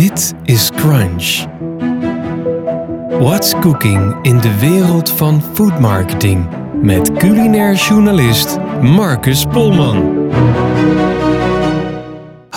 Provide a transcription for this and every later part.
Dit is Crunch. What's cooking in de wereld van food marketing? Met culinair journalist Marcus Polman.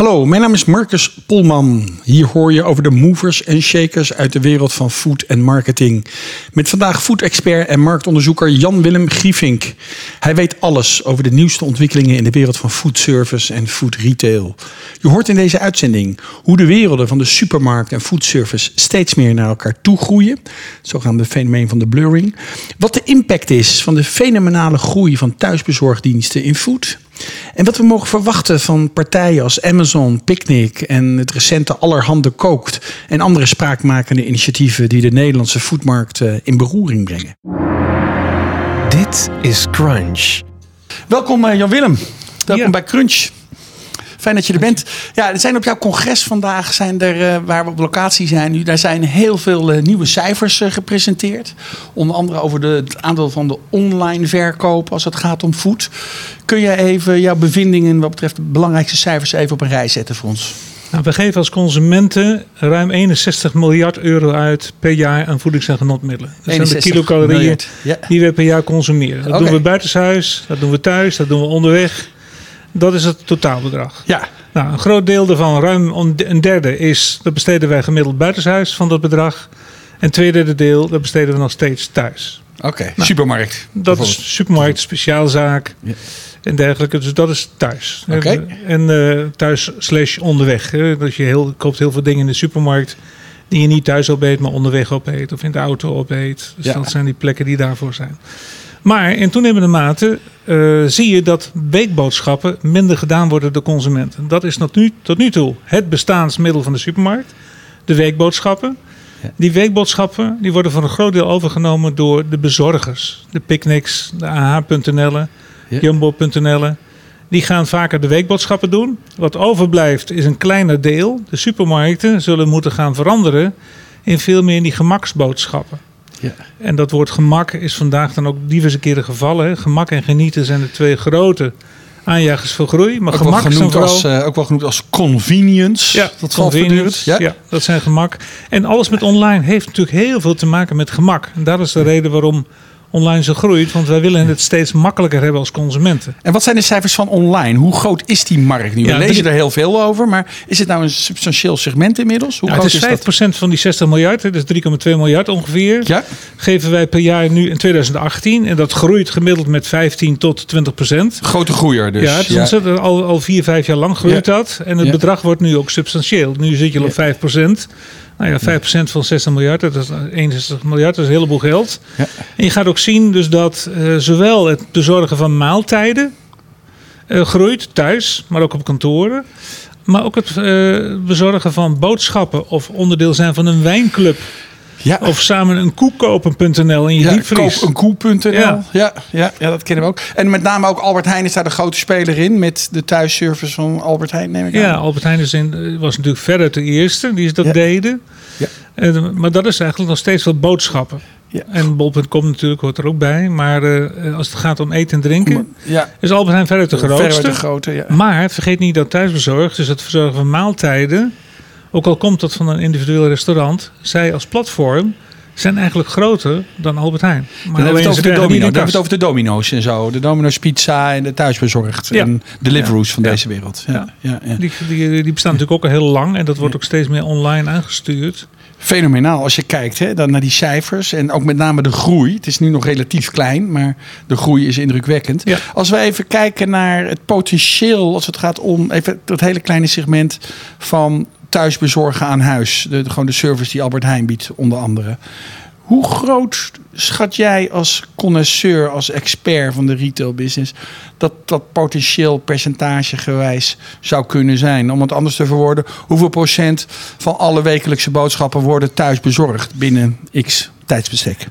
Hallo, mijn naam is Marcus Polman. Hier hoor je over de movers en shakers uit de wereld van food en marketing. Met vandaag food-expert en marktonderzoeker Jan-Willem Griefink. Hij weet alles over de nieuwste ontwikkelingen in de wereld van food service en food retail. Je hoort in deze uitzending hoe de werelden van de supermarkt en food service steeds meer naar elkaar toe groeien. Het zogenaamde fenomeen van de blurring. Wat de impact is van de fenomenale groei van thuisbezorgdiensten in food. En wat we mogen verwachten van partijen als Amazon, Picnic en het recente Allerhande Kookt en andere spraakmakende initiatieven die de Nederlandse foodmarkt eh, in beroering brengen. Dit is Crunch. Welkom eh, Jan Willem. Welkom Ja. bij Crunch. Fijn dat je er bent. Ja, er zijn op jouw congres vandaag, zijn er, eh, waar we op locatie zijn nu, daar zijn heel veel eh, nieuwe cijfers eh, gepresenteerd. Onder andere over de, het aandeel van de online verkoop als het gaat om food. Kun je even jouw bevindingen wat betreft de belangrijkste cijfers even op een rij zetten voor ons? Nou, we geven als consumenten ruim 61 miljard euro uit per jaar aan voedings- en genotmiddelen. Dat zijn de 61 kilocalorieën ja. die we per jaar consumeren. Dat doen we buitenshuis, dat doen we thuis, dat doen we onderweg. Dat is het totaalbedrag. Ja, Nou, een groot deel daarvan, ruim een derde, is, dat besteden wij gemiddeld buitenshuis van dat bedrag. En twee derde deel, dat besteden we nog steeds thuis. oké. Supermarkt. Dat is supermarkt, speciaalzaak Ja. en dergelijke. Dus dat is thuis. Oké. En eh, thuis slash onderweg. Hè. Dus je heel, koopt heel veel dingen in de supermarkt die je niet thuis opeet, maar onderweg opeet. Of in de auto opeet. Dus Ja. dat zijn die plekken die daarvoor zijn. Maar in toenemende mate eh, zie je dat weekboodschappen minder gedaan worden door consumenten. Dat is tot nu, tot nu toe het bestaansmiddel van de supermarkt. De weekboodschappen. Die weekboodschappen die worden voor een groot deel overgenomen door de bezorgers. De picnics, de AH.nl, Ja. Jumbo.nl. Die gaan vaker de weekboodschappen doen. Wat overblijft is een kleiner deel. De supermarkten zullen moeten gaan veranderen in veel meer in die gemaksboodschappen. Ja. En dat woord gemak is vandaag dan ook diverse keren gevallen. hè. Gemak en genieten zijn de twee grote aanjagers voor groei. Maar Ook wel, gemak dan genoemd vooral... als, eh, ook wel genoemd als convenience. Ja, dat convenience. Ja. dat zijn gemak. En alles met online heeft natuurlijk heel veel te maken met gemak. En dat is de reden waarom online zo groeit. Want wij willen het steeds makkelijker hebben als consumenten. En wat zijn de cijfers van online? Hoe groot is die markt nu? We Ja, lezen er heel veel over, maar is het nou een substantieel segment inmiddels? Hoe Ja, het groot is is 5% dat? van die 60 miljard, dus 3,2 miljard ongeveer. Ja, Geven wij per jaar nu in 2018. En dat groeit gemiddeld met 15 tot 20 procent. grote groeier dus. ja, het is ontzettend, al, al vier, vijf jaar lang groeit dat. En het bedrag wordt nu ook substantieel. Nu zit je al op 5 procent. Nou ja, 5% van 60 miljard, dat is 61 miljard, dat is een heleboel geld. Ja. En je gaat ook zien dus dat eh, zowel het bezorgen van maaltijden eh, groeit thuis, maar ook op kantoren. Maar ook het eh, bezorgen van boodschappen of onderdeel zijn van een wijnclub. Ja. Of samen een koek kopen.nl in je ja, diepvries. koop een koe.nl. Ja. Ja. Ja, ja, dat kennen we ook. En met name ook Albert Heijn is daar de grote speler in met de thuisservice van Albert Heijn, neem ik Ja, aan. Albert Heijn is in, eh, was natuurlijk verder de eerste die dat Ja. deden. Ja. Eh, maar dat is eigenlijk nog steeds wel boodschappen. Ja. En bol.com natuurlijk hoort er ook bij. Maar eh, als het gaat om eten en drinken, Ja, is Albert Heijn verder de grootste. de grote, ja. Maar vergeet niet dat thuisbezorgd, dus het verzorgen van maaltijden, ook al komt dat van een individueel restaurant, zij als platform zijn eigenlijk groter dan Albert Heijn. Maar Dan hebben we het over de domino. Dan hebben we het over de domino's en zo. De domino's pizza en de thuisbezorgd. Ja. En Deliveroo's van Ja. deze wereld. Ja. Ja. Ja, Die, die, die bestaan natuurlijk ook al heel lang en dat wordt ook steeds meer online aangestuurd. Fenomenaal als je kijkt hè, dan naar die cijfers. En ook met name de groei. Het is nu nog relatief klein, maar de groei is indrukwekkend. Als we even kijken naar het potentieel als het gaat om even dat hele kleine segment van thuisbezorgen aan huis. De, gewoon de service die Albert Heijn biedt, onder andere. Hoe groot schat jij als connoisseur, als expert van de retail business, dat dat potentieel percentagegewijs zou kunnen zijn? Om het anders te verwoorden, hoeveel procent van alle wekelijkse boodschappen worden thuis bezorgd binnen x tijdsbestek?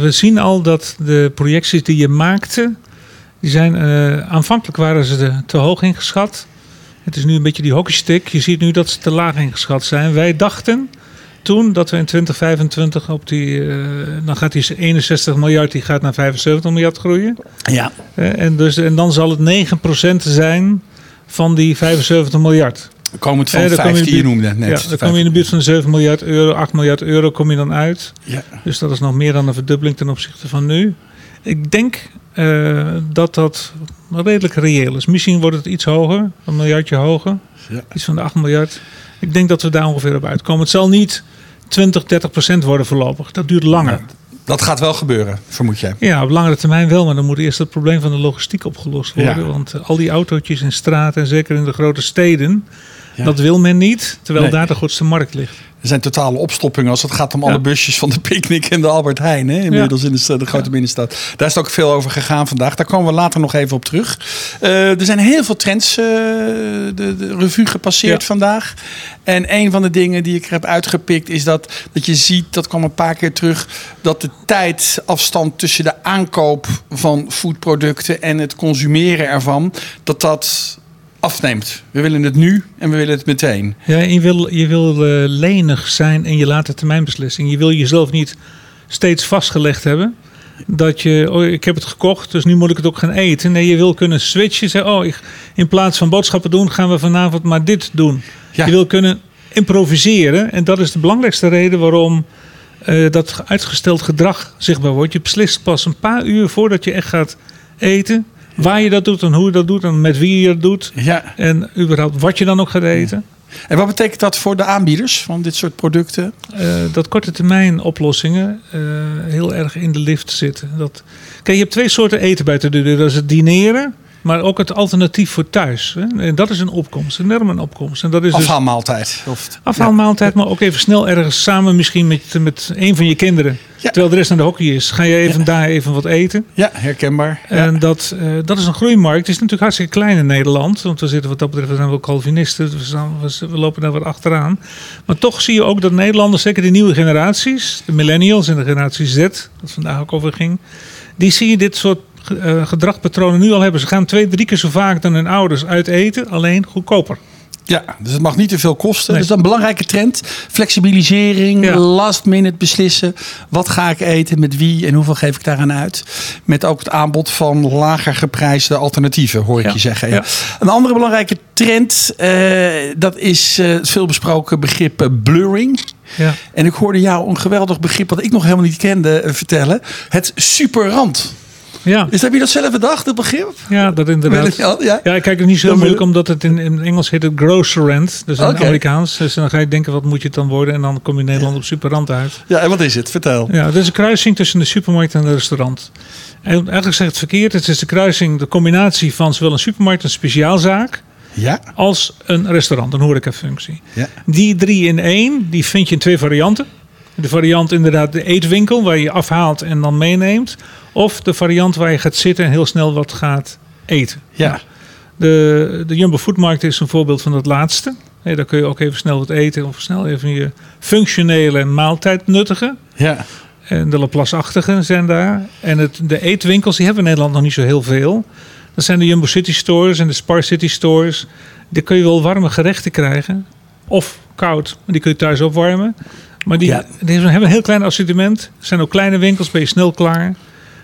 We zien al dat de projecties die je maakte, die zijn eh, aanvankelijk waren ze te hoog ingeschat. Het is nu een beetje die hockeystick. Je ziet nu dat ze te laag ingeschat zijn. Wij dachten toen dat we in 2025 op die, eh, dan gaat die 61 miljard, die gaat naar 75 miljard groeien. Ja. Eh, en, dus, en dan zal het 9% zijn van die 75 miljard. Komend van Eh, kom je 15 in je de buurt- noemde net. ja, dan kom je in de buurt van 7 miljard euro, 8 miljard euro kom je dan uit. Ja. Dus dat is nog meer dan een verdubbeling ten opzichte van nu. Ik denk eh, dat dat redelijk reëel is. Misschien wordt het iets hoger, een miljardje hoger. Ja. Iets van de 8 miljard. Ik denk dat we daar ongeveer op uitkomen. Het zal niet 20, 30 procent worden voorlopig. Dat duurt langer. Dat gaat wel gebeuren, vermoed jij. Ja, op langere termijn wel, maar dan moet eerst het probleem van de logistiek opgelost worden. Ja. Want eh, al die autootjes in straten, en zeker in de grote steden, dat wil men niet, terwijl Nee. daar de grootste markt ligt. Er zijn totale opstoppingen als het gaat om Ja. alle busjes van de picknick en de Albert Heijn. Hè, inmiddels in de, grote binnenstad. Daar is het ook veel over gegaan vandaag. Daar komen we later nog even op terug. Eh, er zijn heel veel trends eh, de, de revue gepasseerd Ja. vandaag. En een van de dingen die ik heb uitgepikt is dat, dat je ziet, dat kwam een paar keer terug, dat de tijdafstand tussen de aankoop van foodproducten en het consumeren ervan, dat dat afneemt. We willen het nu en we willen het meteen. Ja, je wil, je wil eh, lenig zijn in je late termijnbeslissing. Je wil jezelf niet steeds vastgelegd hebben. Dat je, oh, ik heb het gekocht, dus nu moet ik het ook gaan eten. Nee, je wil kunnen switchen. Zeggen, oh, ik, in plaats van boodschappen doen, gaan we vanavond maar dit doen. Ja. Je wil kunnen improviseren. En dat is de belangrijkste reden waarom eh, dat uitgesteld gedrag zichtbaar wordt. Je beslist pas een paar uur voordat je echt gaat eten. Waar je dat doet en hoe je dat doet en met wie je dat doet. Ja. En überhaupt wat je dan ook gaat eten. En wat betekent dat voor de aanbieders van dit soort producten? Eh, dat korte termijn oplossingen eh, heel erg in de lift zitten. Dat, kijk, je hebt twee soorten eten buiten de deur. Dat is het dineren, maar ook het alternatief voor thuis. Hè. En dat is een opkomst, een enorme opkomst. En dat is dus Afhaalmaaltijd. Of, afhaalmaaltijd, maar ook even snel ergens samen misschien met, met een van je kinderen. Ja. Terwijl de rest naar de hockey is. Ga je even daar even wat eten. Ja, herkenbaar. En dat, eh, dat is een groeimarkt. Het is natuurlijk hartstikke klein in Nederland. Want we zitten wat dat betreft, we zijn wel Calvinisten. Dus we, staan- we, we lopen daar wat achteraan. Maar toch zie je ook dat Nederlanders, zeker de nieuwe generaties, de millennials en de generatie Z, dat vandaag ook over ging, die zie je dit soort eh, gedragspatronen nu al hebben. Ze gaan twee, drie keer zo vaak dan hun ouders uit eten, alleen goedkoper. Ja, dus het mag niet te veel kosten. Nee. Dus dat is een belangrijke trend. Flexibilisering, Ja. last minute beslissen. Wat ga ik eten, met wie en hoeveel geef ik daaraan uit? Met ook het aanbod van lager geprijsde alternatieven, hoor ik Ja. je zeggen. Ja. Een andere belangrijke trend, eh, dat is eh, het veelbesproken begrip blurring. Ja. En ik hoorde jou een geweldig begrip wat ik nog helemaal niet kende vertellen. Het superrand. Ja, Dus heb je dat zelf bedacht, dat begrip? ja dat inderdaad. Ja, ja. Ja, ik kijk het niet zo moeilijk, omdat het in, in Engels heet het grocerant. Dus in het. Amerikaans. Dus dan ga je denken, wat moet je het dan worden? En dan kom je in Nederland op superrand uit. Ja, en wat is het? Vertel. Ja, het is een kruising tussen de supermarkt en een restaurant. En eigenlijk zegt het verkeerd. Het is de kruising, de combinatie van zowel een supermarkt, een speciaalzaak, Ja. als een restaurant, een horecafunctie. Ja. Die drie in één, die vind je in twee varianten. De variant inderdaad de eetwinkel, waar je afhaalt en dan meeneemt. Of de variant waar je gaat zitten en heel snel wat gaat eten. Ja. De, de Jumbo Foodmarkt is een voorbeeld van dat laatste. Hé, daar kun je ook even snel wat eten of snel even je functionele maaltijd nuttigen. Ja. En de Laplace-achtigen zijn daar. En het, de eetwinkels, die hebben we in Nederland nog niet zo heel veel. Dat zijn de Jumbo City Stores en de Spar City Stores. Daar kun je wel warme gerechten krijgen. Of koud, maar die kun je thuis opwarmen. Maar die, Ja. die hebben een heel klein assortiment. Er zijn ook kleine winkels, ben je snel klaar.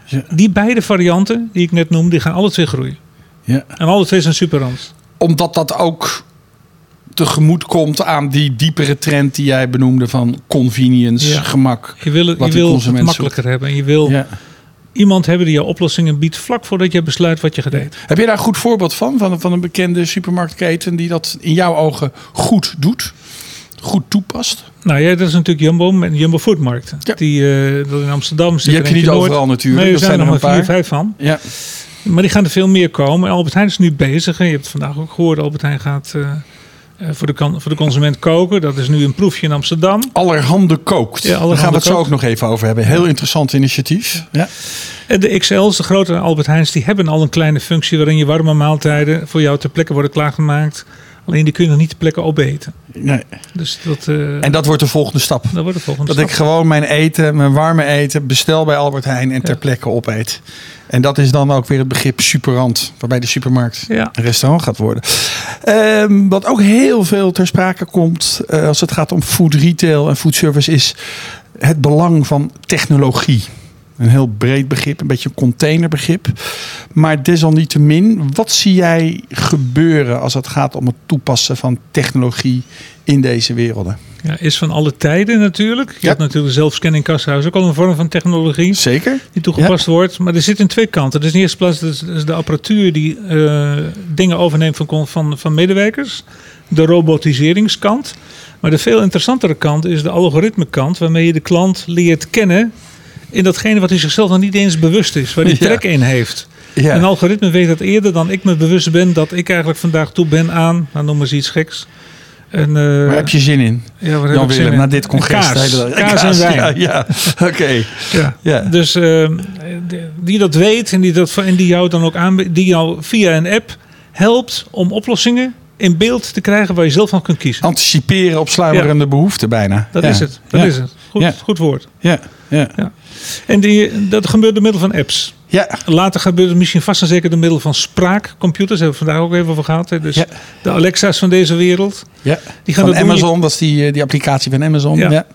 Ja. Die beide varianten die ik net noemde, die gaan alle twee groeien. ja. En alle twee zijn superrand. Omdat dat ook tegemoet komt aan die diepere trend die jij benoemde van convenience, Ja. gemak. Je wil, je wil het makkelijker hebben. En je wil Ja. iemand hebben die je oplossingen biedt vlak voordat je besluit wat je gaat eten. Heb je daar een goed voorbeeld van? Van, van een bekende supermarktketen die dat in jouw ogen goed doet? Goed toepast? Nou ja, dat is natuurlijk Jumbo met Jumbo Foodmarkt. Ja. Die uh, dat in Amsterdam zit. Die heb je niet overal natuurlijk. Nee, er zijn er nog maar een vier, paar. vijf van. Ja. Maar die gaan er veel meer komen. En Albert Heijn is nu bezig. Je hebt het vandaag ook gehoord. Albert Heijn gaat uh, uh, voor, de voor de consument koken. Dat is nu een proefje in Amsterdam. Allerhande kookt. Ja, allerhande Daar gaan we het zo ook nog even over hebben. Heel interessant initiatief. Ja. En de XL's, de grote Albert Heijns, die hebben al een kleine functie waarin je warme maaltijden voor jou ter plekke worden klaargemaakt. Alleen die kun je nog niet ter plekke opeten. Nee. Dus dat, uh, En dat wordt de volgende stap. dat wordt de volgende Dat stap. ik gewoon mijn eten, mijn warme eten, bestel bij Albert Heijn en ter Ja. plekke opeet. En dat is dan ook weer het begrip superrand, waarbij de supermarkt Ja. een restaurant gaat worden. Ehm, wat ook heel veel ter sprake komt eh, als het gaat om food retail en food service is het belang van technologie. Een heel breed begrip, een beetje een containerbegrip. Maar desalniettemin, wat zie jij gebeuren als het gaat om het toepassen van technologie in deze werelden? Ja, is van alle tijden natuurlijk. Je Ja. hebt natuurlijk zelfscanning kassahuis ook al een vorm van technologie Zeker? die toegepast wordt. Maar er zitten twee kanten. Dus in de eerste plaats is is de apparatuur die eh, dingen overneemt van, van, van medewerkers. De robotiseringskant. Maar de veel interessantere kant is de algoritmekant, waarmee je de klant leert kennen in datgene wat hij zichzelf nog niet eens bewust is, waar hij Ja. trek in heeft. Ja. Een algoritme weet dat eerder dan ik me bewust ben dat ik eigenlijk vandaag toe ben aan, nou, noem maar eens iets geks. Een, eh, Waar heb je zin in? ja, waar heb Jan ik zin Willem, in? na dit congres. Hele. Kaas, kaas en wijn. Ja, ja. oké. Ja. Ja. Dus eh, die dat weet en die, dat, en die jou dan ook aanbiedt, die jou via een app helpt om oplossingen in beeld te krijgen waar je zelf van kunt kiezen. Anticiperen op sluimerende behoeften bijna. Dat is het. Dat is het. Goed, goed woord. Ja, ja. En die, dat gebeurt door middel van apps. ja. Later gebeurt het misschien vast en zeker door middel van spraakcomputers. Daar hebben we vandaag ook even over gehad. Hè. Dus Ja. de Alexa's van deze wereld. ja. Die gaan Van dat. Amazon, dat is die, eh, die applicatie van Amazon. Ja. Ja.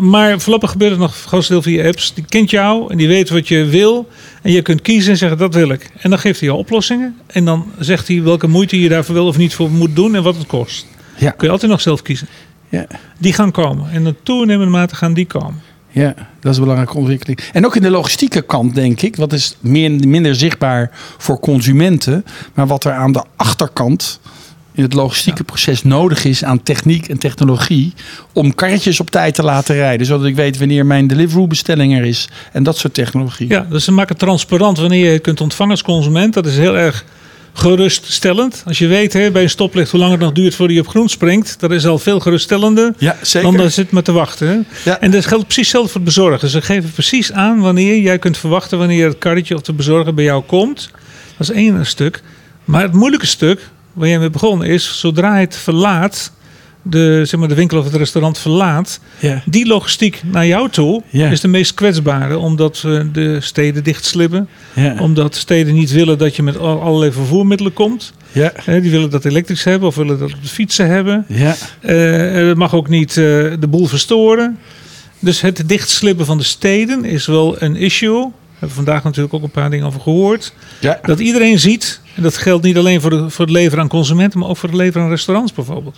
Maar voorlopig gebeurt het nog voor grootste deel via apps. Die kent jou en die weet wat je wil. En je kunt kiezen en zeggen dat wil ik. En dan geeft hij jou oplossingen. En dan zegt hij welke moeite je daarvoor wel of niet voor moet doen en wat het kost. Ja. Kun je altijd nog zelf kiezen. Ja. Die gaan komen. En in toenemende mate gaan die komen. Ja, dat is een belangrijke ontwikkeling. En ook in de logistieke kant, denk ik. Wat is meer, minder zichtbaar voor consumenten. Maar wat er aan de achterkant in het logistieke proces nodig is aan techniek en technologie. Om karretjes op tijd te laten rijden. Zodat ik weet wanneer mijn Deliveroo bestelling er is. En dat soort technologie. Ja, dus ze maken het transparant wanneer je het kunt ontvangen als consument. Dat is heel erg geruststellend. Als je weet hè, bij een stoplicht hoe lang het nog duurt voordat je op groen springt. Dat is al veel geruststellender. Ja, zeker. Dan dat zit maar te wachten. Hè? Ja. En dat geldt precies hetzelfde voor het bezorgen. Ze geven precies aan wanneer jij kunt verwachten wanneer het karretje of de bezorger bij jou komt. Dat is één stuk. Maar het moeilijke stuk waar jij mee begonnen is, zodra het verlaat, de, zeg maar, de winkel of het restaurant verlaat, Ja. die logistiek naar jou toe Ja. is de meest kwetsbare. Omdat eh, de steden dichtslippen. Ja. Omdat steden niet willen dat je met al- allerlei vervoermiddelen komt. Ja. Die willen dat elektrisch hebben of willen dat op de fietsen hebben. Ja. Eh, het mag ook niet eh, de boel verstoren. Dus het dichtslippen van de steden is wel een issue. We hebben vandaag natuurlijk ook een paar dingen over gehoord. Ja. Dat iedereen ziet, en dat geldt niet alleen voor, de, voor het leveren aan consumenten, maar ook voor het leveren aan restaurants bijvoorbeeld.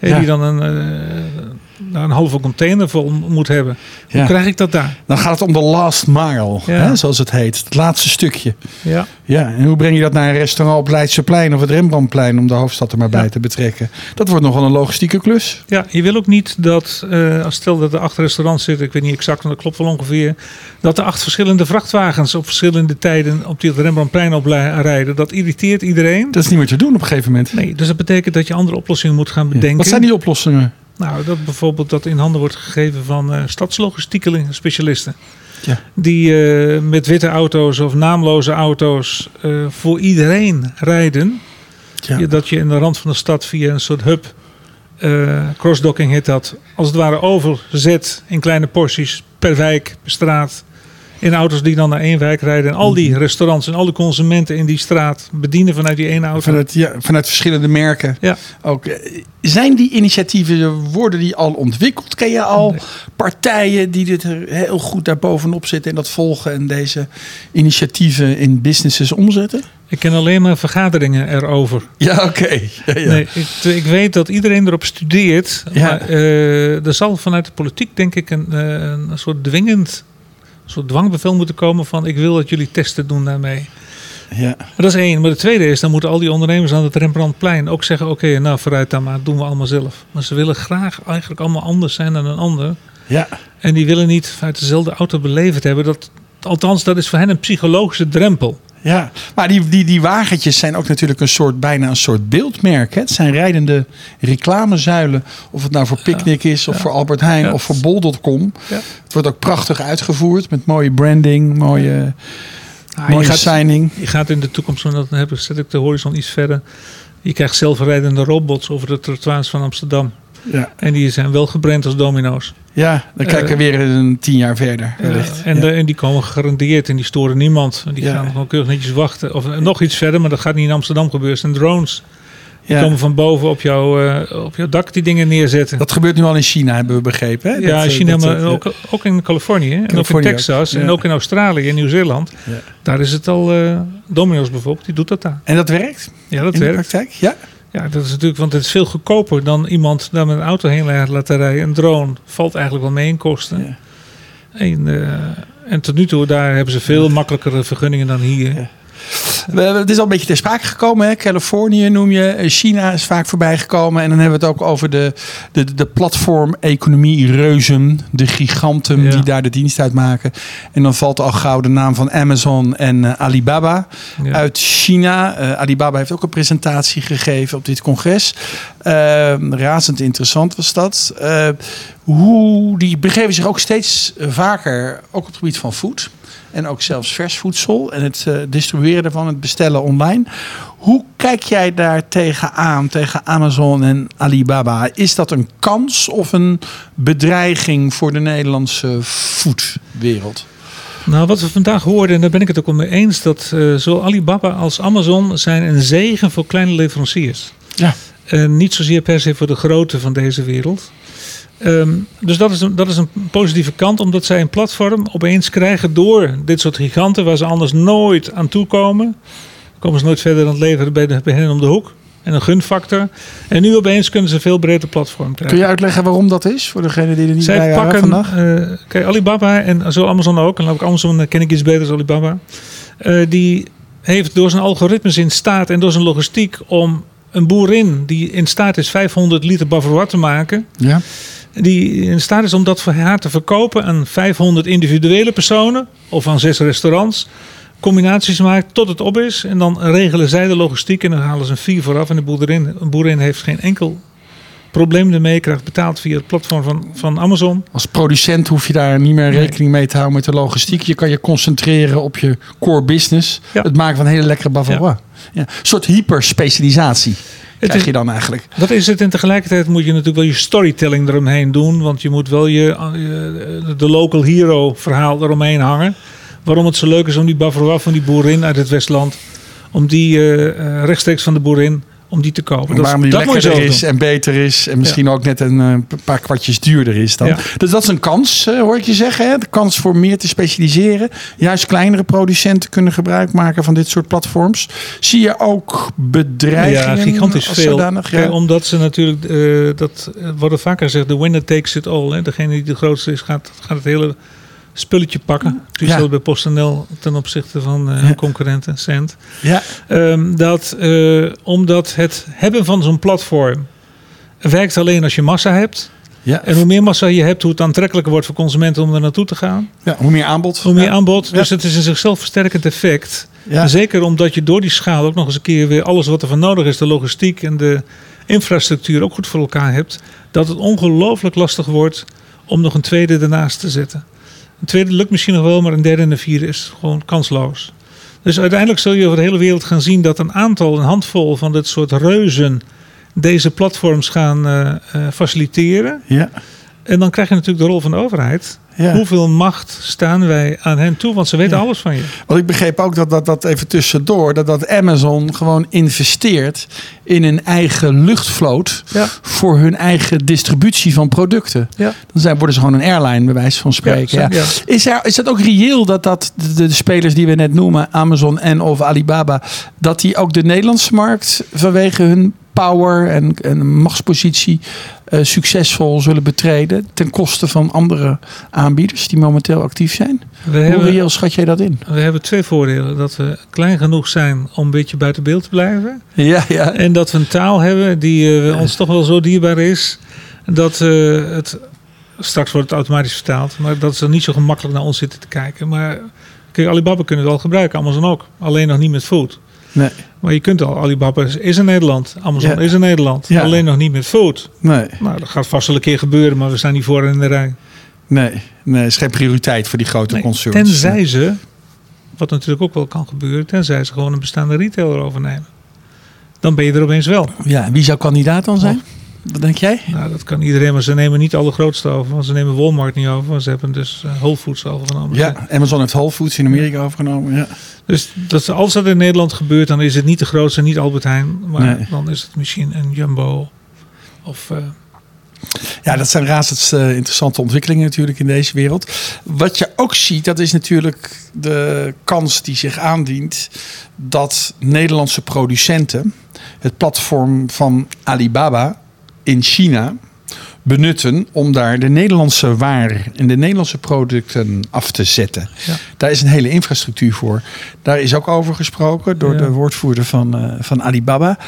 Litt ja. grann en eh, een, nou, een halve container vol moet hebben. Hoe Ja. krijg ik dat daar? Dan gaat het om de last mile, Ja. hè, zoals het heet. Het laatste stukje. Ja. Ja, en hoe breng je dat naar een restaurant op Leidseplein of het Rembrandtplein om de hoofdstad er maar bij te betrekken? Dat wordt nogal een logistieke klus. Ja, je wil ook niet dat, eh, als stel dat er acht restaurants zitten, ik weet niet exact, maar dat klopt wel ongeveer, dat er acht verschillende vrachtwagens op verschillende tijden op die Rembrandtplein oprijden. Dat irriteert iedereen. Dat is niet meer te doen op een gegeven moment. Nee, dus dat betekent dat je andere oplossingen moet gaan bedenken. Wat zijn die oplossingen? Nou, dat bijvoorbeeld dat in handen wordt gegeven van eh stadslogistieke specialisten. Ja. Die eh, met witte auto's of naamloze auto's eh, voor iedereen rijden. Ja. Ja, dat je in de rand van de stad via een soort hub, crossdocking heet dat, als het ware overzet in kleine porties per wijk, per straat. In auto's die dan naar één wijk rijden. En al die restaurants en al consumenten in die straat bedienen vanuit die ene auto. Vanuit, ja, vanuit verschillende merken. Ja. Ook, eh, zijn die initiatieven, worden die al ontwikkeld? Ken je al Nee. partijen die dit heel goed daarbovenop zitten en dat volgen en deze initiatieven in businesses omzetten? Ik ken alleen maar vergaderingen erover. Ja, oké. Ja, ja. Nee, ik, ik weet dat iedereen erop studeert. Ja. Maar eh, er zal vanuit de politiek denk ik een, eh, een soort dwingend, soort dwangbevel moeten komen van ik wil dat jullie testen doen daarmee. ja. Maar dat is één. Maar de tweede is, dan moeten al die ondernemers aan het Rembrandtplein ook zeggen, oké, nou vooruit dan maar, doen we allemaal zelf. Maar ze willen graag eigenlijk allemaal anders zijn dan een ander. ja. En die willen niet vanuit dezelfde auto beleefd hebben. Dat, althans, dat is voor hen een psychologische drempel. Ja, maar die, die, die wagentjes zijn ook natuurlijk een soort, bijna een soort beeldmerk. Hè? Het zijn rijdende reclamezuilen. Of het nou voor Picnic is, of ja. voor Albert Heijn, Ja. of voor Bol.com. Ja. Het wordt ook prachtig uitgevoerd met mooie branding, mooie, Ah, je, mooie gaat, je gaat in de toekomst, en dan heb ik, zet ik de horizon iets verder. Je krijgt zelfrijdende robots over de trottoirs van Amsterdam. Ja, En die zijn wel gebrand als domino's. Ja dan kijken we weer een tien jaar verder. en, de- en die komen gegarandeerd en die storen niemand. En die gaan gewoon keurig netjes wachten. Of eh, nog iets verder, maar dat gaat niet in Amsterdam gebeuren. Zijn drones Die Ja. komen van boven op, jouw eh, op jouw dak die dingen neerzetten. Dat gebeurt nu al in China, hebben we begrepen. Hè? ja, Dat, eh, China, dat, maar eh, ook, ook in Californië. En ook in ook, Texas. En ook in Australië en Nieuw-Zeeland. Ja. Daar is het al... eh Domino's bijvoorbeeld, die doet dat daar. En dat werkt Ja, dat in de werkt. praktijk? Ja. Ja, dat is natuurlijk, want het is veel goedkoper dan iemand daar met een auto heen laten rijden. Een drone valt eigenlijk wel mee in kosten. Ja. En, eh, en tot nu toe, daar hebben ze veel makkelijkere vergunningen dan hier. Ja. Het is al een beetje ter sprake gekomen. Hè? Californië noem je. eh, China is vaak voorbij gekomen. En dan hebben we het ook over de, de, de platform-economie reuzen. De giganten Ja. die daar de dienst uitmaken. En dan valt al gauw de naam van Amazon en eh, Alibaba Ja. uit China. Eh, Alibaba heeft ook een presentatie gegeven op dit congres. Eh, razend interessant was dat. Eh, hoe die begeven zich ook steeds vaker, ook op het gebied van food. En ook zelfs vers voedsel en het eh, distribueren daarvan, het bestellen online. Hoe kijk jij daar tegenaan, tegen Amazon en Alibaba? Is dat een kans of een bedreiging voor de Nederlandse foodwereld? Nou, wat we vandaag hoorden, en daar ben ik het ook wel mee eens, dat eh, zowel Alibaba als Amazon zijn een zegen voor kleine leveranciers. Ja. En niet zozeer per se voor de grote van deze wereld. Ehm, dus dat is, een, dat is een positieve kant, omdat zij een platform opeens krijgen door dit soort giganten waar ze anders nooit aan toe komen. Komen ze nooit verder aan het leveren bij, de, bij hen om de hoek. En een gunfactor. En nu opeens kunnen ze een veel breder platform krijgen. Kun je uitleggen waarom dat is voor degene die er niet bij Zij waren pakken, vandaag? eh, kijk, Alibaba en zo Amazon ook, en laat ik Amazon ken ik iets beter dan Alibaba. Eh, die heeft door zijn algoritmes in staat en door zijn logistiek om een boerin die in staat is 500 liter bavarois te maken, Ja. Die in staat is om dat voor haar te verkopen aan 500 individuele personen of aan zes restaurants. Combinaties maakt tot het op is. En dan regelen zij de logistiek en dan halen ze een fee vooraf. En de boerin heeft geen enkel probleem ermee. Krijgt betaald via het platform van, van Amazon. Als producent hoef je daar niet meer rekening mee te houden met de logistiek. Je kan je concentreren op je core business. Ja. Het maken van hele lekkere bavarois. Ja. Een soort hyperspecialisatie krijg je dan eigenlijk. dat is het. En tegelijkertijd moet je natuurlijk wel je storytelling eromheen doen. Want je moet wel je, eh, de local hero verhaal eromheen hangen. Waarom het zo leuk is om die bavarois van die boerin uit het Westland. Om die eh, eh, rechtstreeks van de boerin, om die te kopen. Dat, Waarom die dat lekkerder is doen. en beter is. En misschien ook net een eh, paar kwartjes duurder is dan. Ja. Dus dat is een kans, eh, hoor ik je zeggen. Hè? De kans voor meer te specialiseren. Juist kleinere producenten kunnen gebruik maken van dit soort platforms. Zie je ook bedreigingen? Ja, gigantisch veel. zodanig? Kijk, Ja. omdat ze natuurlijk, eh, dat wordt er vaker gezegd, de winner takes it all. Hè. Degene die de grootste is, gaat, gaat het hele spulletje pakken. Precies Ja. bij PostNL ten opzichte van eh Ja. concurrenten, Cent. Ja. Ehm, dat, eh, omdat het hebben van zo'n platform werkt alleen als je massa hebt. Ja. En hoe meer massa je hebt, hoe het aantrekkelijker wordt voor consumenten om er naartoe te gaan. ja, hoe meer aanbod. Hoe meer Ja. aanbod. Ja. Dus het is een zichzelf versterkend effect. Ja. En Zeker omdat je door die schaal ook nog eens een keer weer alles wat er van nodig is, de logistiek en de infrastructuur ook goed voor elkaar hebt. Dat het ongelooflijk lastig wordt om nog een tweede ernaast te zetten. Een tweede lukt misschien nog wel, maar een derde en een vierde is gewoon kansloos. Dus uiteindelijk zul je over de hele wereld gaan zien dat een aantal, een handvol van dit soort reuzen deze platforms gaan eh, eh, faciliteren. Ja. En dan krijg je natuurlijk de rol van de overheid. Ja. Hoeveel macht staan wij aan hen toe? Want ze weten Ja. alles van je. Want ik begreep ook dat, dat, dat even tussendoor, dat, dat Amazon gewoon investeert in een eigen luchtvloot Ja. voor hun eigen distributie van producten. Ja. Dan zijn, worden ze gewoon een airline, bij wijze van spreken. Is, er, is dat ook reëel dat, dat de, de spelers die we net noemen, Amazon en of Alibaba, dat die ook de Nederlandse markt vanwege hun power en, en machtspositie eh, succesvol zullen betreden ten koste van andere aanbieders die momenteel actief zijn? We Hoe hebben, reëel schat jij dat in? we hebben twee voordelen. Dat we klein genoeg zijn om een beetje buiten beeld te blijven. Ja, ja. En dat we een taal hebben die eh, ons toch wel zo dierbaar is. Dat eh, het, straks wordt het automatisch vertaald. Maar dat ze niet zo gemakkelijk naar ons zitten te kijken. Maar kijk, Alibaba kunnen we wel gebruiken. Amazon ook. Alleen nog niet met food. Nee, Maar je kunt al, Alibaba is, is in Nederland. Amazon Ja. is in Nederland. Ja. Alleen nog niet met food. nee, Nou, dat gaat vast wel een keer gebeuren. Maar we staan niet voor in de rij. nee. Nee, is geen prioriteit voor die grote Nee, concerns. Tenzij ze, wat natuurlijk ook wel kan gebeuren, tenzij ze gewoon een bestaande retailer overnemen. Dan ben je er opeens wel. Ja, wie zou kandidaat dan zijn? Wat denk jij? Nou, dat kan iedereen, maar ze nemen niet alle grootste over. Want ze nemen Walmart niet over. Want ze hebben dus uh, Whole Foods overgenomen. Ja, Amazon heeft Whole Foods in Amerika overgenomen. Ja. Dus dat, als dat in Nederland gebeurt, dan is het niet de grootste, niet Albert Heijn. Maar dan is het misschien een Jumbo of... Uh, ja, dat zijn razend uh, interessante ontwikkelingen natuurlijk in deze wereld. Wat je ook ziet, dat is natuurlijk de kans die zich aandient dat Nederlandse producenten het platform van Alibaba in China benutten om daar de Nederlandse waar en de Nederlandse producten af te zetten. Ja. Daar is een hele infrastructuur voor. Daar is ook over gesproken door de woordvoerder van, uh, van Alibaba.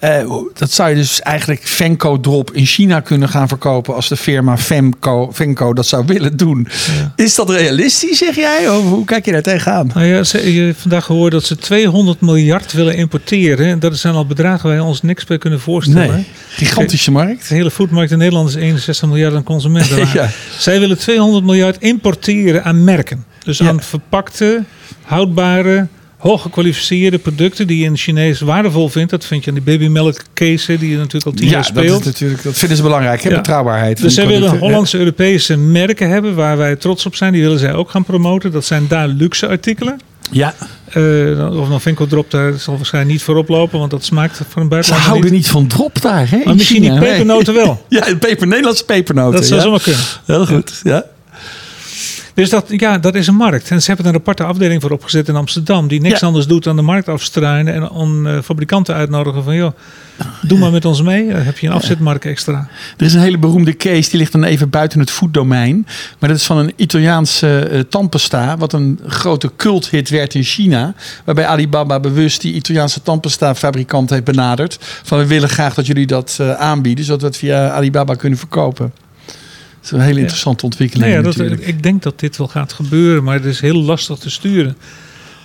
Uh, dat zou je dus eigenlijk Venco Drop in China kunnen gaan verkopen als de firma Femco, Venco dat zou willen doen. Ja. Is dat realistisch, zeg jij? Of hoe kijk je daar tegenaan? Nou ja, ze, je hebt vandaag gehoord dat ze 200 miljard willen importeren. En dat zijn al bedragen waar we ons niks bij kunnen voorstellen. Nee, gigantische markt. De hele foodmarkt in Nederland is 61 miljard aan consumenten. ja. Zij willen 200 miljard importeren aan merken. Dus aan verpakte, houdbare hooggekwalificeerde producten die je in Chinees waardevol vindt. Dat vind je aan die babymelk case die je natuurlijk al tien jaar speelt. Dat, is natuurlijk, dat vinden ze belangrijk, hè? betrouwbaarheid. Dus zij willen Hollandse Europese merken hebben waar wij trots op zijn. Die willen zij ook gaan promoten. Dat zijn daar luxe artikelen. Ja. Uh, of dan Vinkel drop daar zal waarschijnlijk niet voorop lopen, want dat smaakt voor een buitenland. Ze houden niet. van drop daar, hè? Maar misschien die pepernoten wel. ja, peper, Nederlandse pepernoten. Dat zou ja. zomaar kunnen. Heel goed, ja. Dus dat, ja, dat is een markt. En ze hebben een aparte afdeling voor opgezet in Amsterdam. Die niks anders doet dan de markt afstruinen. En om uh, fabrikanten uitnodigen van joh, doe maar met ons mee. Dan heb je een afzetmarkt extra. Er is een hele beroemde case. Die ligt dan even buiten het voetdomein. Maar dat is van een Italiaanse uh, tandpasta. Wat een grote culthit werd in China. Waarbij Alibaba bewust die Italiaanse tandpasta fabrikant heeft benaderd. Van we willen graag dat jullie dat uh, aanbieden. Zodat we het via Alibaba kunnen verkopen. Is een hele interessante ontwikkeling. Nee, ja, dat, ik denk dat dit wel gaat gebeuren, maar het is heel lastig te sturen. Want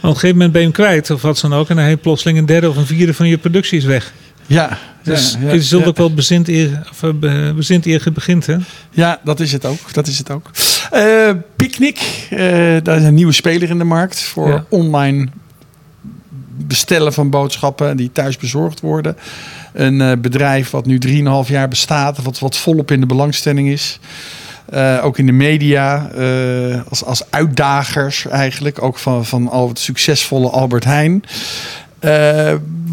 op een gegeven moment ben je hem kwijt, of wat dan ook, en dan heeft plotseling een derde of een vierde van je productie is weg. Ja, dus ja, ja, je zult ook wel bezint eer, of, bezint eer begint, hè? Ja, dat is het ook. Dat is het ook. Uh, Picnic, uh, daar is een nieuwe speler in de markt voor online bestellen van boodschappen die thuis bezorgd worden. Een uh, bedrijf wat nu 3,5 jaar bestaat, wat, wat volop in de belangstelling is. Uh, ook in de media, uh, als, als uitdagers eigenlijk, ook van, van al het succesvolle Albert Heijn.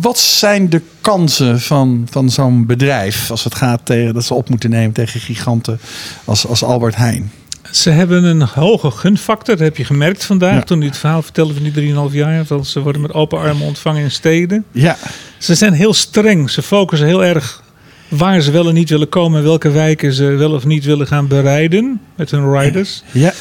wat zijn de kansen van, van zo'n bedrijf als het gaat tegen dat ze op moeten nemen tegen giganten als, als Albert Heijn? Ze hebben een hoge gunfactor, dat heb je gemerkt vandaag ja. toen u het verhaal vertelde van die 3,5 jaar. Want ze worden met open armen ontvangen in steden. Ja. Ze zijn heel streng, ze focussen heel erg waar ze wel en niet willen komen, welke wijken ze wel of niet willen gaan bereiden met hun riders. Ja.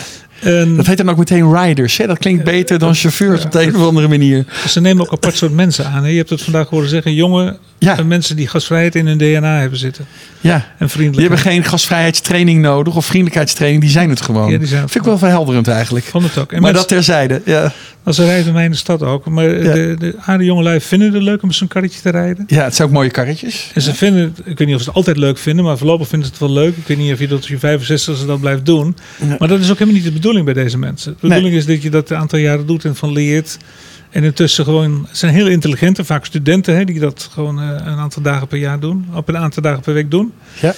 En, dat heet dan ook meteen riders. Hè? Dat klinkt beter dan chauffeurs ja, op de een of andere manier. Ze nemen ook apart soort mensen aan. Hè? Je hebt het vandaag horen zeggen. Jonge ja. mensen die gasvrijheid in hun DNA hebben zitten. Ja. En vriendelijk. Die hebben geen gasvrijheidstraining nodig of vriendelijkheidstraining. Die zijn het gewoon. Ja, die zijn Vind ik wel verhelderend eigenlijk. Vond het ook. En maar dat terzijde. Ja. Als ze rijden bij mij in de stad ook. Maar ja. de, de aarde jongelui vinden het leuk om zo'n karretje te rijden. Ja, het zijn ook mooie karretjes. En ze ja. vinden het, ik weet niet of ze het altijd leuk vinden, maar voorlopig vinden ze het wel leuk. Ik weet niet of je dat je 65 ze dat blijft doen. Maar dat is ook helemaal niet de bedoeling bij deze mensen. De bedoeling nee. is dat je dat een aantal jaren doet en van leert. En intussen gewoon, het zijn heel intelligente, vaak studenten, hè, die dat gewoon uh, een aantal dagen per jaar doen. Op een aantal dagen per week doen. Ja.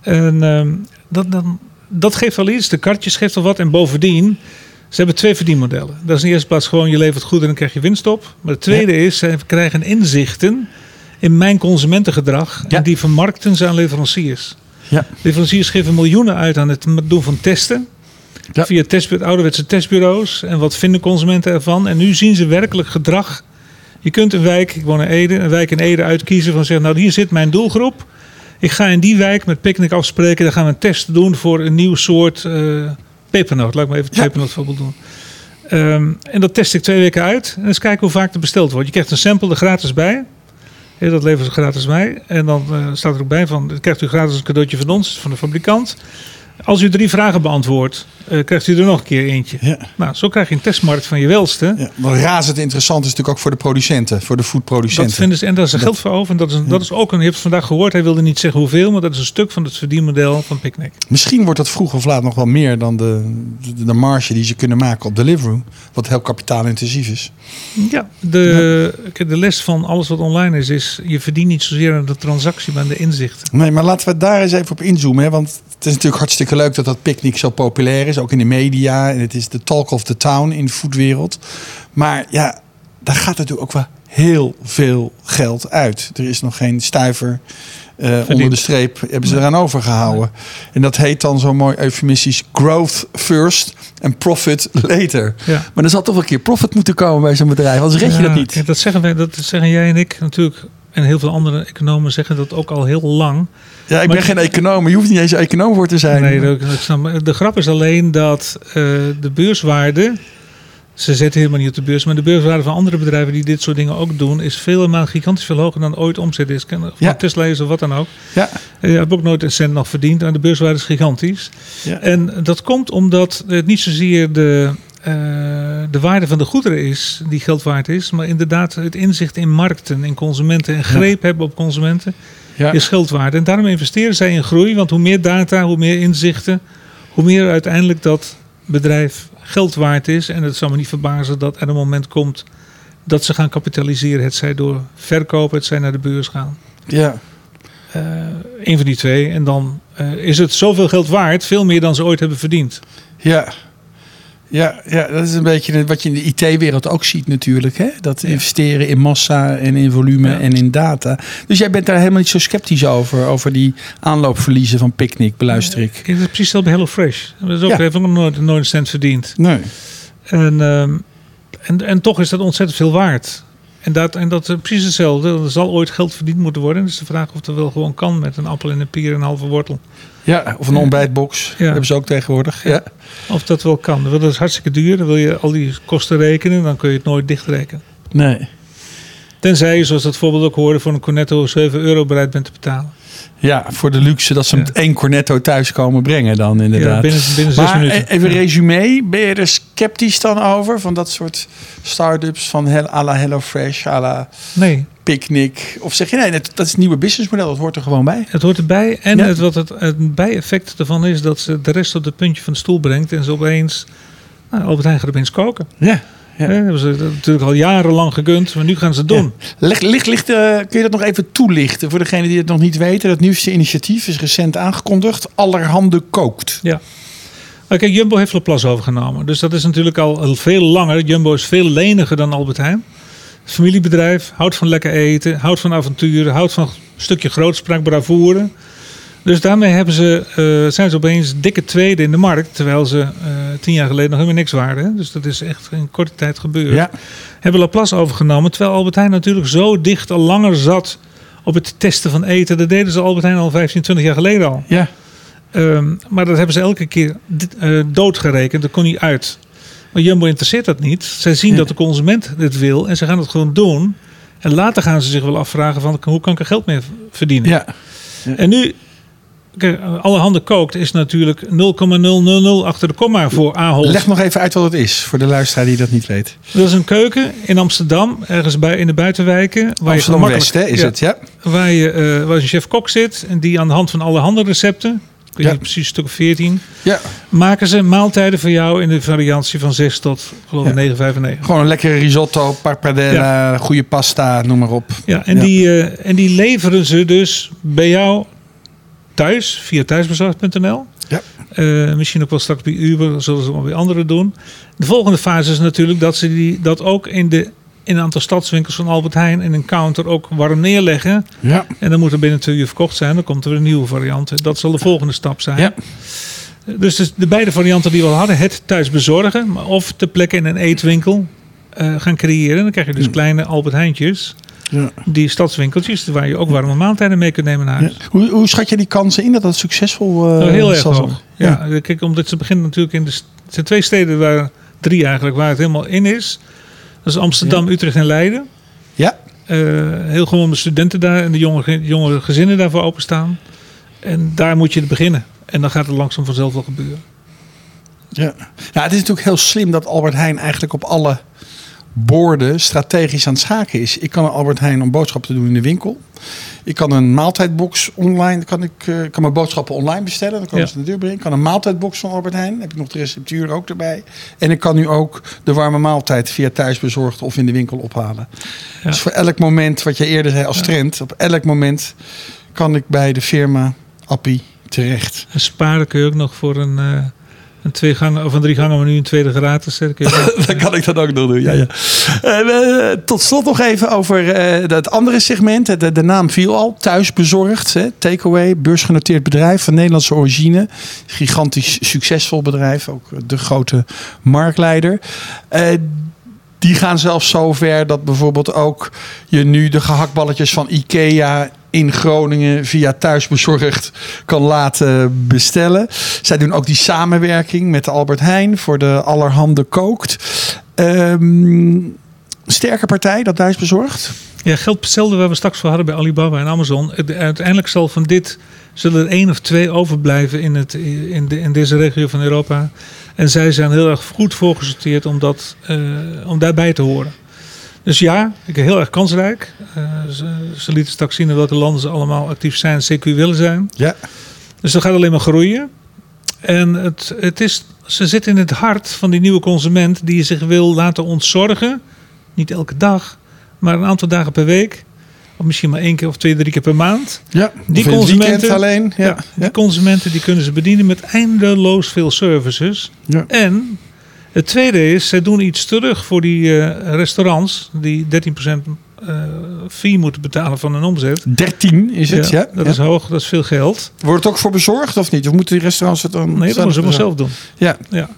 En um, dat, dan, dat geeft al iets. De kartjes geeft al wat. En bovendien, ze hebben twee verdienmodellen. Dat is in de eerste plaats gewoon, je levert goed en dan krijg je winst op. Maar het tweede ja. is, ze krijgen inzichten in mijn consumentengedrag. Ja. En die vermarkten ze aan leveranciers. Ja. Leveranciers geven miljoenen uit aan het doen van testen. Ja. Via ouderwetse testbureaus. En wat vinden consumenten ervan? En nu zien ze werkelijk gedrag. Je kunt een wijk, ik woon in Ede, een wijk in Ede uitkiezen van zeggen, nou hier zit mijn doelgroep. Ik ga in die wijk met picknick afspreken. Dan gaan we een test doen voor een nieuw soort uh, pepernoot. Laat ik maar even het pepernootvoorbeeld doen. Um, en dat test ik twee weken uit. En eens kijken hoe vaak er besteld wordt. Je krijgt een sample er gratis bij. Dat leveren ze gratis bij. En dan uh, staat er ook bij van, krijgt u gratis een cadeautje van ons, van de fabrikant. Als u drie vragen beantwoordt, eh, krijgt u er nog een keer eentje. Ja. Nou, zo krijg je een testmarkt van je welste. Ja, wat razend interessant is natuurlijk ook voor de producenten, voor de Dat foodproducenten. vinden ze, en daar is er geld voor over. En dat is, dat is ook een, je hebt het vandaag gehoord, hij wilde niet zeggen hoeveel, maar dat is een stuk van het verdienmodel van Picnic. Misschien wordt dat vroeg of laat nog wel meer dan de, de, de marge die ze kunnen maken op Deliveroo. Wat heel kapitaalintensief is. Ja, de, de les van alles wat online is, is je verdient niet zozeer aan de transactie, maar aan de inzichten. Nee, maar laten we daar eens even op inzoomen. Hè? Want het is natuurlijk hartstikke leuk dat dat picknick zo populair is. Ook in de media. En het is de talk of the town in de foodwereld. Maar ja, daar gaat natuurlijk ook wel heel veel geld uit. Er is nog geen stuiver eh, onder de streep. Hebben ze eraan overgehouden. En dat heet dan zo mooi eufemistisch growth first en profit later. Ja. Maar er zal toch wel een keer profit moeten komen bij zo'n bedrijf. Anders red je Ja, dat niet. Dat zeggen, wij, dat zeggen jij en ik natuurlijk. En heel veel andere economen zeggen dat ook al heel lang. Ja, ik Maar- ben geen econoom. Je hoeft niet eens een econoom voor te zijn. Nee, dat, dat de grap is alleen dat eh, de beurswaarde. Ze zetten helemaal niet op de beurs, maar de beurswaarde van andere bedrijven die dit soort dingen ook doen, is veel maar gigantisch veel hoger dan ooit omzet is. Of Ja. Tesla of wat dan ook. Ja. Je hebt ook nooit een cent nog verdiend en de beurswaarde is gigantisch. Ja. En dat komt omdat het niet zozeer de, eh, de waarde van de goederen is die geld waard is, maar inderdaad het inzicht in markten, in consumenten en greep hebben op consumenten Ja. is geld waard. En daarom investeren zij in groei, want hoe meer data, hoe meer inzichten, hoe meer uiteindelijk dat bedrijf geld waard is. En het zal me niet verbazen dat er een moment komt dat ze gaan kapitaliseren. Het zij door verkopen, het zij naar de beurs gaan. ja. Eh een van die twee. En dan eh, is het zoveel geld waard, veel meer dan ze ooit hebben verdiend. Ja. Ja, ja, dat is een beetje wat je in de IT-wereld ook ziet natuurlijk. Hè? Dat investeren in massa en in volume Ja. en in data. Dus jij bent daar helemaal niet zo sceptisch over. Over die aanloopverliezen van Picnic, beluister ik. Kijk, Dat is precies hetzelfde bij HelloFresh. Dat is ook, Ja. heeft ook nooit, nooit een cent verdiend. Nee. En, ehm, en, en toch is dat ontzettend veel waard. En dat, en dat is precies hetzelfde. Er zal ooit geld verdiend moeten worden. Dus de vraag of dat wel gewoon kan met een appel en een pier en een halve wortel. Ja, of een ontbijtbox. Ja. Hebben ze ook tegenwoordig. Ja. Of dat wel kan. Dat is hartstikke duur. Dan wil je al die kosten rekenen. Dan kun je het nooit dichtrekenen. Nee. Tenzij je, zoals dat voorbeeld ook hoorde, voor een cornetto 7 euro bereid bent te betalen. Ja, voor de luxe dat ze Ja. met één cornetto thuis komen brengen dan inderdaad. Ja, binnen, binnen zes maar minuten. e- even resume, ben je er sceptisch dan over? Van dat soort start-ups van hel- à la HelloFresh, à la Nee, Picnic? Of zeg je nee, dat, dat is het nieuwe businessmodel, dat hoort er gewoon bij? het hoort erbij. En Ja. het, wat het, het bijeffect ervan is dat ze de rest op het puntje van de stoel brengt. En ze opeens, nou, Albert Heijn gaat opeens koken. Ja. Ja. Ja. hebben ze natuurlijk al jarenlang gegund, maar nu gaan ze het doen. Ligt, ligt, ligt, eh, kun je dat nog even toelichten voor degenen die het nog niet weten? Dat nieuwste initiatief is recent aangekondigd. Allerhande kookt. Ja. Kijk, Jumbo heeft Laplace overgenomen. Dus dat is natuurlijk al veel langer. Jumbo is veel leniger dan Albert Heijn. Familiebedrijf, houdt van lekker eten, houdt van avonturen, houdt van een stukje grootspraak, bravoure. Dus daarmee hebben ze, eh, zijn ze opeens dikke tweede in de markt. Terwijl ze eh, tien jaar geleden nog helemaal niks waren. Hè? Dus dat is echt in korte tijd gebeurd. Ja. Hebben Laplace overgenomen. Terwijl Albert Heijn natuurlijk zo dicht al langer zat op het testen van eten. Dat deden ze Albert Heijn al 15, 20 jaar geleden al. Ja. Ehm, maar dat hebben ze elke keer eh, doodgerekend. Dat kon niet uit. Maar Jumbo interesseert dat niet. Zij zien Ja. dat de consument dit wil en ze gaan het gewoon doen. En later gaan ze zich wel afvragen van hoe kan ik er geld mee verdienen. ja. En nu, kijk, alle handen kookt is natuurlijk 0,000 achter de komma voor Ahold. Leg nog even uit wat het is voor de luisteraar die dat niet weet. Dat is een keuken in Amsterdam, ergens bij in de buitenwijken. Waar Amsterdam West, hè, is Ja, het? Ja. Waar, je, eh, waar een chef-kok zit en die aan de hand van alle handen recepten, Ja. precies een stuk of 14, ja. maken ze maaltijden voor jou in de variantie van 6 tot geloof ik Ja. 9,95. Gewoon een lekkere risotto, pappardella, goede pasta, noem maar op. Ja, en. Die, eh, en die leveren ze dus bij jou thuis via thuisbezorgd.nl. Ja. Eh, misschien ook wel straks bij Uber, zullen ze wel bij anderen doen. De volgende fase is natuurlijk dat ze die, dat ook in, de, in een aantal stadswinkels van Albert Heijn in een counter ook warm neerleggen. Ja. En dan moet er binnen twee uur verkocht zijn. Dan komt er een nieuwe variant. Dat zal de volgende stap zijn. Ja. Dus de, de beide varianten die we al hadden, het thuis bezorgen, of ter plekke in een eetwinkel eh, gaan creëren. Dan krijg je dus kleine Albert Heijntjes, Ja. die stadswinkeltjes, waar je ook warme maaltijden mee kunt nemen naar Ja. huis. Hoe, hoe schat je die kansen in dat dat succesvol eh Nou, heel erg zijn? hoog. Ja. kijk, omdat ze beginnen natuurlijk in de. zijn twee steden waar, drie eigenlijk, waar het helemaal in is. Dat is Amsterdam, Utrecht en Leiden. Ja. Eh, heel gewoon de studenten daar en de jonge, ge- jonge gezinnen daarvoor openstaan. En daar moet je beginnen. En dan gaat het langzaam vanzelf wel gebeuren. Ja. ja, het is natuurlijk heel slim dat Albert Heijn eigenlijk op alle borden strategisch aan het schaken is. Ik kan een Albert Heijn om boodschappen te doen in de winkel. Ik kan een maaltijdbox online, kan ik uh, kan mijn boodschappen online bestellen. Dan kan ja. ze de deur brengen. Ik kan een maaltijdbox van Albert Heijn. heb ik nog de receptuur ook erbij. En ik kan nu ook de warme maaltijd via thuisbezorgd of in de winkel ophalen. Ja. Dus voor elk moment, wat je eerder zei als trend, op elk moment kan ik bij de firma Appie terecht. En sparen kun je ook nog voor een... Uh een, twee gangen, of een drie gangen menu, een tweede gratis. dan kan ik dat ook nog doen. Ja, ja. Uh, tot slot nog even over uh, het andere segment. De, de naam viel al. Thuisbezorgd. Takeaway. Beursgenoteerd bedrijf van Nederlandse origine. Gigantisch succesvol bedrijf. Ook de grote marktleider. Uh, die gaan zelfs zover dat bijvoorbeeld ook je nu de gehaktballetjes van Ikea in Groningen via thuisbezorgd kan laten bestellen. Zij doen ook die samenwerking met Albert Heijn voor de allerhande kookt. Um, sterke partij, dat thuisbezorgd. Ja, geldt hetzelfde waar we straks voor hadden bij Alibaba en Amazon. Uiteindelijk zal van dit zullen er één of twee overblijven in, het, in, de, in deze regio van Europa. En zij zijn heel erg goed voorgesorteerd om, dat, uh, om daarbij te horen. Dus ja, ik heel erg kansrijk. Uh, ze, ze, lieten straks zien in welke landen ze allemaal actief zijn, CQ willen zijn. Ja. Dus dat gaat alleen maar groeien. En het, het is, ze zitten in het hart van die nieuwe consument die zich wil laten ontzorgen. Niet elke dag, maar een aantal dagen per week. Of misschien maar één keer of twee, drie keer per maand. Ja, die consumenten, alleen. Ja, ja, die consumenten die kunnen ze bedienen met eindeloos veel services. Ja. En het tweede is, zij doen iets terug voor die uh, restaurants die 13% uh, fee moeten betalen van hun omzet. 13 is het, ja. ja dat is hoog, dat is veel geld. Wordt het ook voor bezorgd of niet? Of moeten die restaurants het dan Nee, dat moeten ze maar zelf doen. Ja. ja.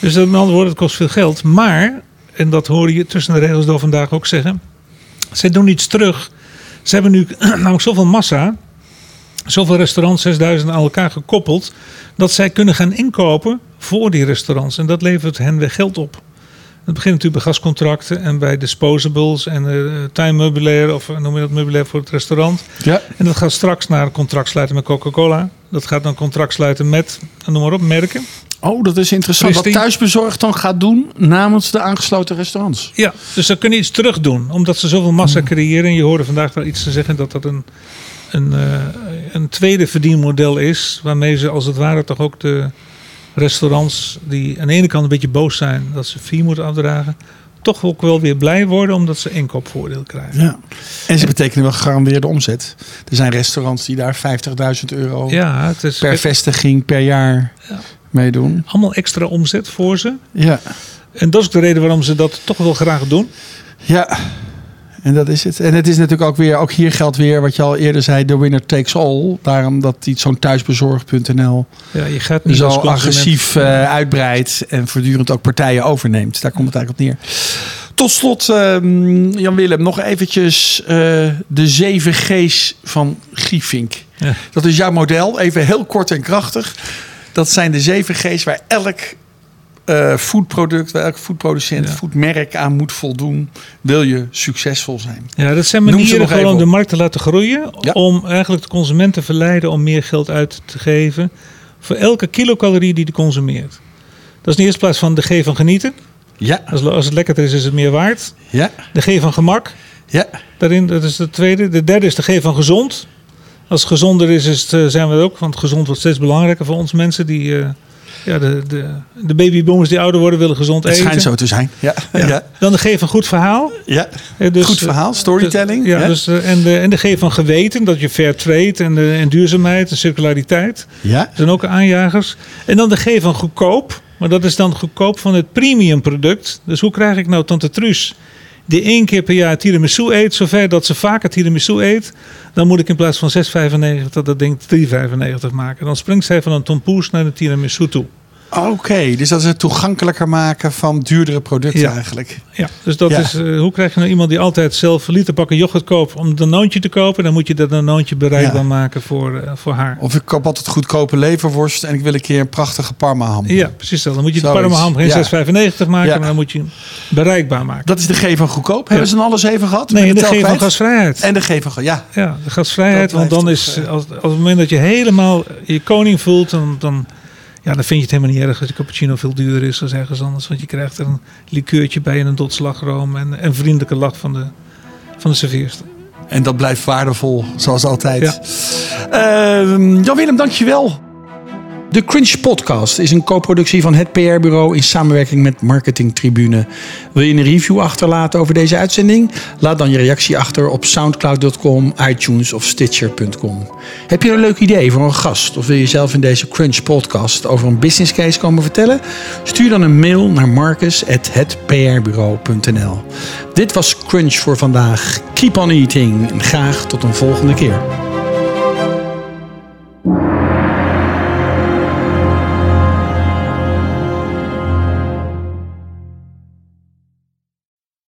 Dus met andere woorden, het kost veel geld. Maar, en dat hoor je tussen de regels door vandaag ook zeggen. Zij doen iets terug. Ze hebben nu namelijk zoveel massa zoveel restaurants, 6000 aan elkaar gekoppeld, dat zij kunnen gaan inkopen voor die restaurants. En dat levert hen weer geld op. Het begint natuurlijk bij gascontracten en bij disposables en uh, tuinmeubilair of noem je dat meubilair voor het restaurant. Ja. En dat gaat straks naar een contract sluiten met Coca-Cola. Dat gaat dan contract sluiten met, noem maar op, merken. Oh, dat is interessant. Wat thuisbezorgd dan gaat doen namens de aangesloten restaurants. Ja, dus ze kunnen iets terug doen. Omdat ze zoveel massa creëren. En je hoorde vandaag wel iets te zeggen dat dat een, een, uh, een tweede verdienmodel is. Waarmee ze als het ware toch ook de restaurants die aan de ene kant een beetje boos zijn dat ze fee moeten afdragen, toch ook wel weer blij worden omdat ze inkoopvoordeel krijgen. Ja. En ze betekenen wel gegarandeerde omzet. Er zijn restaurants die daar 50.000 euro ja, het is, per vestiging per jaar ja. meedoen. Allemaal extra omzet voor ze. Ja. En dat is ook de reden waarom ze dat toch wel graag doen. Ja. En dat is het. En het is natuurlijk ook weer, ook hier geldt weer wat je al eerder zei, de winner takes all. Daarom dat iets zo'n thuisbezorg.nl ja, je gaat niet zo agressief uh, uitbreidt en voortdurend ook partijen overneemt. Daar komt het eigenlijk op neer. Tot slot, uh, Jan Willem, nog eventjes uh, de 7 G's van Giefink. Ja. Dat is jouw model, even heel kort en krachtig. Dat zijn de 7 G's waar elk uh, foodproduct, waar foodproducent, ja. foodmerk aan moet voldoen, wil je succesvol zijn. Ja, dat zijn manieren gewoon om de markt te laten groeien. Ja. Om eigenlijk de consument te verleiden om meer geld uit te geven voor elke kilocalorie die hij consumeert. Dat is in de eerste plaats van de G van genieten. Ja. Als, als het lekker is, is het meer waard. Ja. De G van gemak. Ja. Daarin, dat is de tweede. De derde is de G van gezond. Als het gezonder is, is het, zijn we het ook. Want gezond wordt steeds belangrijker voor ons mensen die... Uh, ja, de, de, de babyboomers die ouder worden willen gezond eten. Het schijnt zo te zijn. Ja. ja. ja. Dan de G van goed verhaal. Ja, dus, goed verhaal, storytelling. Dus, ja, Dus, en, de, en de G van geweten, dat je fair trade en, de, en duurzaamheid en circulariteit. Ja. zijn ook aanjagers. En dan de G van goedkoop. Maar dat is dan goedkoop van het premium product. Dus hoe krijg ik nou Tante Truus die één keer per jaar tiramisu eet, zover dat ze vaker tiramisu eet, dan moet ik in plaats van 6,95 dat ding 3,95 maken. Dan springt zij van een tompoes naar de tiramisu toe. Oké, dus dat is het toegankelijker maken van duurdere producten Ja. eigenlijk. Ja, dus dat Ja. is, eh, hoe krijg je nou iemand die altijd zelf liter pakken yoghurt koopt om een danoontje te kopen? Dan moet je dat danoontje bereikbaar Ja. maken voor, eh, voor haar. Of ik koop altijd goedkope leverworst en ik wil een keer een prachtige parma ham. Ja, precies dat. Dan moet je de Zoiets. parmaham geen Ja. 6,95 maken, maar dan moet je hem bereikbaar maken. Dat is de G van goedkoop. Hebben ze dan alles even gehad? Nee, Met de G van gasvrijheid. En de G van ja. Ja, de gasvrijheid. Dat Want dan is, eh, als, als het moment dat je helemaal je koning voelt, dan, dan, ja, dan vind je het helemaal niet erg als de cappuccino veel duurder is dan ergens anders. Want je krijgt er een likeurtje bij en een dot slagroom en en een vriendelijke lach van de, van de serveerster. En dat blijft waardevol, zoals altijd. Ja. Ehm, Jan-Willem, dankjewel. De Crunch Podcast is een co-productie van het PR-bureau in samenwerking met Marketing Tribune. Wil je een review achterlaten over deze uitzending? Laat dan je reactie achter op soundcloud.com, iTunes of stitcher.com. Heb je een leuk idee voor een gast of wil je zelf in deze Crunch Podcast over een business case komen vertellen? Stuur dan een mail naar marcus.hetprbureau.nl. Dit was Crunch voor vandaag. Keep on eating en graag tot een volgende keer.